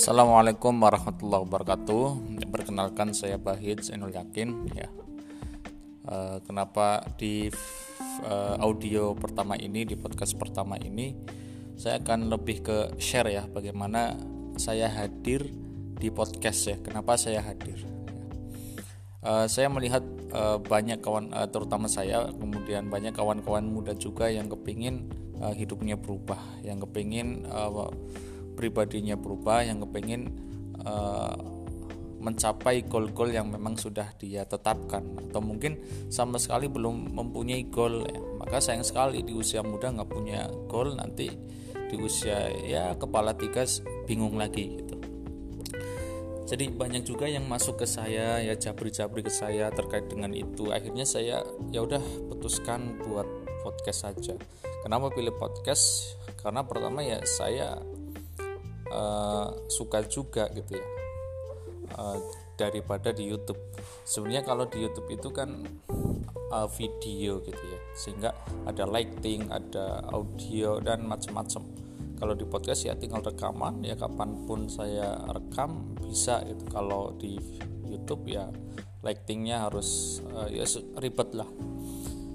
Assalamualaikum warahmatullahi wabarakatuh. Perkenalkan saya Bahid Zainul Yakin ya. Uh, kenapa di uh, audio pertama ini di podcast pertama ini saya akan lebih ke share ya bagaimana saya hadir di podcast ya. Kenapa saya hadir? Uh, saya melihat uh, banyak kawan uh, terutama saya kemudian banyak kawan-kawan muda juga yang kepingin uh, hidupnya berubah, yang kepingin uh, pribadinya berubah yang kepingin uh, mencapai goal-goal yang memang sudah dia tetapkan. Atau mungkin sama sekali belum mempunyai goal. Ya maka sayang sekali di usia muda nggak punya goal nanti di usia ya kepala tiga bingung lagi gitu. Jadi banyak juga yang masuk ke saya ya jabri-jabri ke saya terkait dengan itu. Akhirnya saya ya udah putuskan buat podcast saja. Kenapa pilih podcast? Karena pertama ya saya uh, suka juga gitu ya uh, daripada di YouTube. Sebenarnya kalau di YouTube itu kan uh, video gitu ya, sehingga ada lighting, ada audio dan macam-macam. Kalau di podcast ya tinggal rekaman ya kapan pun saya rekam bisa itu. Kalau di YouTube ya lightingnya harus uh, ya ribet lah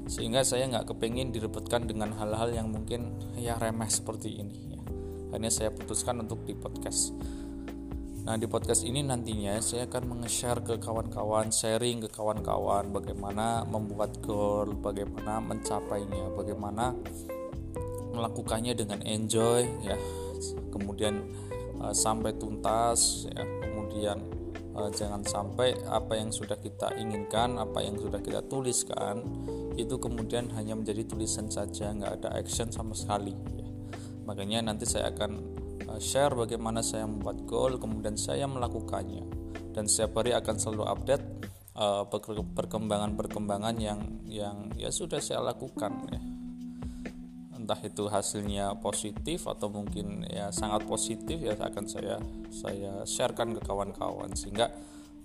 sehingga saya nggak kepingin diribetkan dengan hal-hal yang mungkin ya remeh seperti ini akhirnya saya putuskan untuk di podcast. Nah di podcast ini nantinya saya akan meng-share ke kawan-kawan, sharing ke kawan-kawan bagaimana membuat goal, bagaimana mencapainya, bagaimana melakukannya dengan enjoy ya, kemudian uh, sampai tuntas ya, kemudian uh, jangan sampai apa yang sudah kita inginkan, apa yang sudah kita tuliskan itu kemudian hanya menjadi tulisan saja, nggak ada action sama sekali. Ya Makanya nanti saya akan uh, share bagaimana saya membuat goal, kemudian saya melakukannya. Dan setiap hari akan selalu update uh, perkembangan-perkembangan yang yang ya sudah saya lakukan ya. Entah itu hasilnya positif atau mungkin ya sangat positif ya akan saya saya sharekan ke kawan-kawan sehingga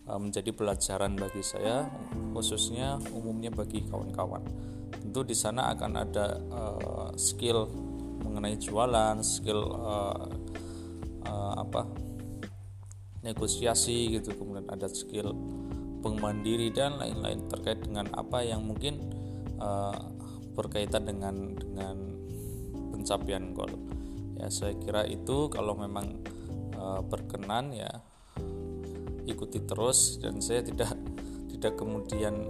uh, menjadi pelajaran bagi saya khususnya umumnya bagi kawan-kawan. Tentu di sana akan ada uh, skill mengenai jualan skill uh, uh, apa negosiasi gitu kemudian ada skill pengmandiri dan lain-lain terkait dengan apa yang mungkin uh, berkaitan dengan dengan pencapaian goal ya saya kira itu kalau memang uh, berkenan ya ikuti terus dan saya tidak tidak kemudian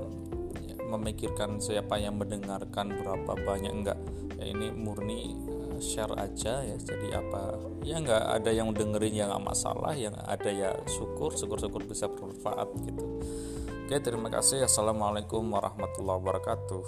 memikirkan siapa yang mendengarkan berapa banyak enggak. Ya ini murni share aja ya. Jadi apa ya nggak ada yang dengerin yang nggak masalah yang ada ya syukur syukur syukur bisa bermanfaat gitu. Oke terima kasih. Assalamualaikum warahmatullahi wabarakatuh